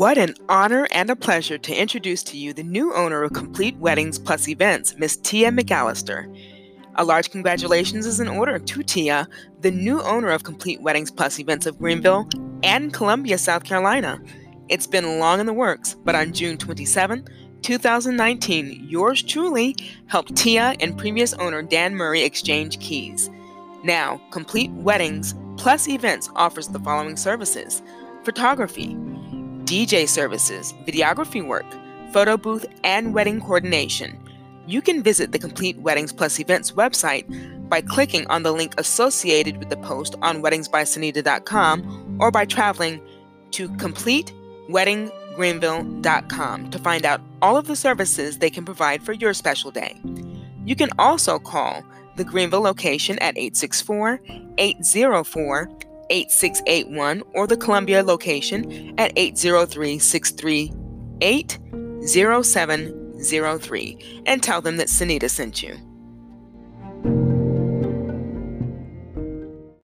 What an honor and a pleasure to introduce to you the new owner of Complete Weddings Plus Events, Miss Tia McAlister. A large congratulations is in order to Tia, the new owner of Complete Weddings Plus Events of Greenville and Columbia, South Carolina. It's been long in the works, but on June 27, 2019, yours truly helped Tia and previous owner Dan Murray exchange keys. Now, Complete Weddings Plus Events offers the following services photography, DJ services, videography work, photo booth, and wedding coordination. You can visit the Complete Weddings Plus Events website by clicking on the link associated with the post on weddingsbysonita.com or by traveling to completeweddinggreenville.com to find out all of the services they can provide for your special day. You can also call the Greenville location at 864 804 8681 or the Columbia location at 803 638 0703 and tell them that Sonita sent you.